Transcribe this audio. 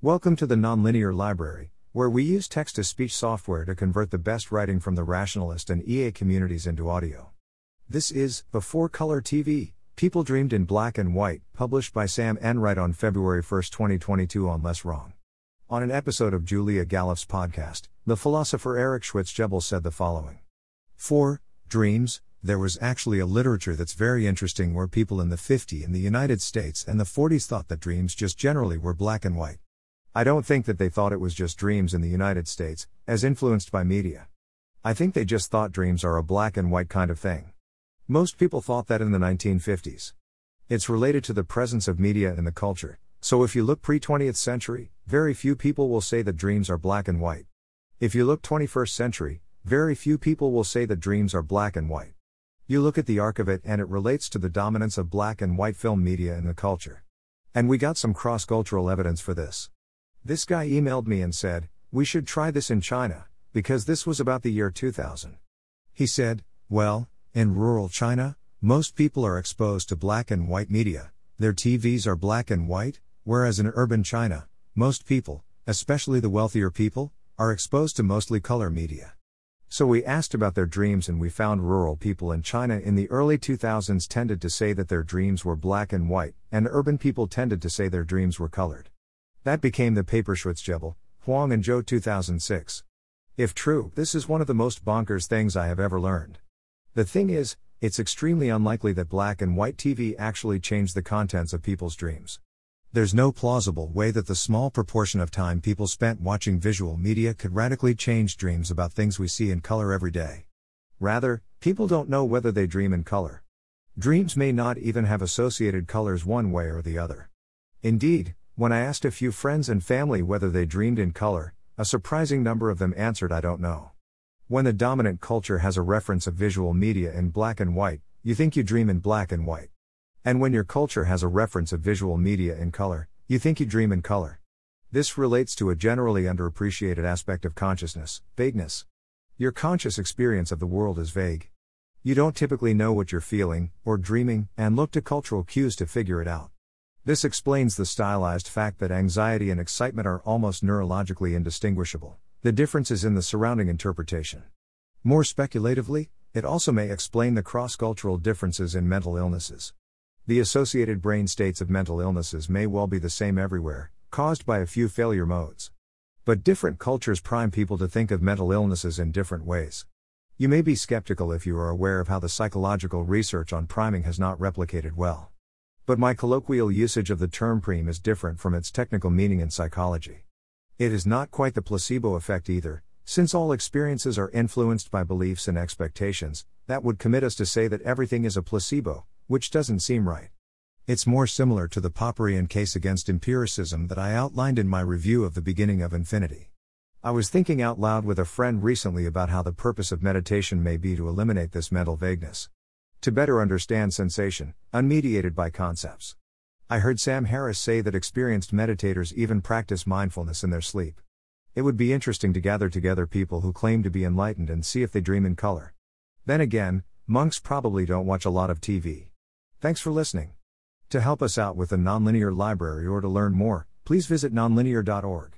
Welcome to the Nonlinear Library, where we use text to speech software to convert the best writing from the rationalist and EA communities into audio. This is Before Color TV People Dreamed in Black and White, published by Sam Enright on February 1, 2022, on Less Wrong. On an episode of Julia Galef's podcast, the philosopher Eric Schwitzgebel said the following For Dreams, there was actually a literature that's very interesting where people in the 50 in the United States and the 40s thought that dreams just generally were black and white. I don't think that they thought it was just dreams in the United States, as influenced by media. I think they just thought dreams are a black and white kind of thing. Most people thought that in the 1950s. It's related to the presence of media in the culture, so if you look pre 20th century, very few people will say that dreams are black and white. If you look 21st century, very few people will say that dreams are black and white. You look at the arc of it and it relates to the dominance of black and white film media in the culture. And we got some cross cultural evidence for this. This guy emailed me and said, We should try this in China, because this was about the year 2000. He said, Well, in rural China, most people are exposed to black and white media, their TVs are black and white, whereas in urban China, most people, especially the wealthier people, are exposed to mostly color media. So we asked about their dreams and we found rural people in China in the early 2000s tended to say that their dreams were black and white, and urban people tended to say their dreams were colored. That became the paper Schwitzgebel, Huang and Zhou 2006. If true, this is one of the most bonkers things I have ever learned. The thing is, it's extremely unlikely that black and white TV actually changed the contents of people's dreams. There's no plausible way that the small proportion of time people spent watching visual media could radically change dreams about things we see in color every day. Rather, people don't know whether they dream in color. Dreams may not even have associated colors one way or the other. Indeed, when I asked a few friends and family whether they dreamed in color, a surprising number of them answered, I don't know. When the dominant culture has a reference of visual media in black and white, you think you dream in black and white. And when your culture has a reference of visual media in color, you think you dream in color. This relates to a generally underappreciated aspect of consciousness vagueness. Your conscious experience of the world is vague. You don't typically know what you're feeling, or dreaming, and look to cultural cues to figure it out. This explains the stylized fact that anxiety and excitement are almost neurologically indistinguishable. The difference is in the surrounding interpretation. More speculatively, it also may explain the cross cultural differences in mental illnesses. The associated brain states of mental illnesses may well be the same everywhere, caused by a few failure modes. But different cultures prime people to think of mental illnesses in different ways. You may be skeptical if you are aware of how the psychological research on priming has not replicated well. But my colloquial usage of the term preem is different from its technical meaning in psychology. It is not quite the placebo effect either, since all experiences are influenced by beliefs and expectations, that would commit us to say that everything is a placebo, which doesn't seem right. It's more similar to the Popperian case against empiricism that I outlined in my review of the beginning of infinity. I was thinking out loud with a friend recently about how the purpose of meditation may be to eliminate this mental vagueness to better understand sensation, unmediated by concepts. I heard Sam Harris say that experienced meditators even practice mindfulness in their sleep. It would be interesting to gather together people who claim to be enlightened and see if they dream in color. Then again, monks probably don't watch a lot of TV. Thanks for listening. To help us out with the Nonlinear Library or to learn more, please visit nonlinear.org.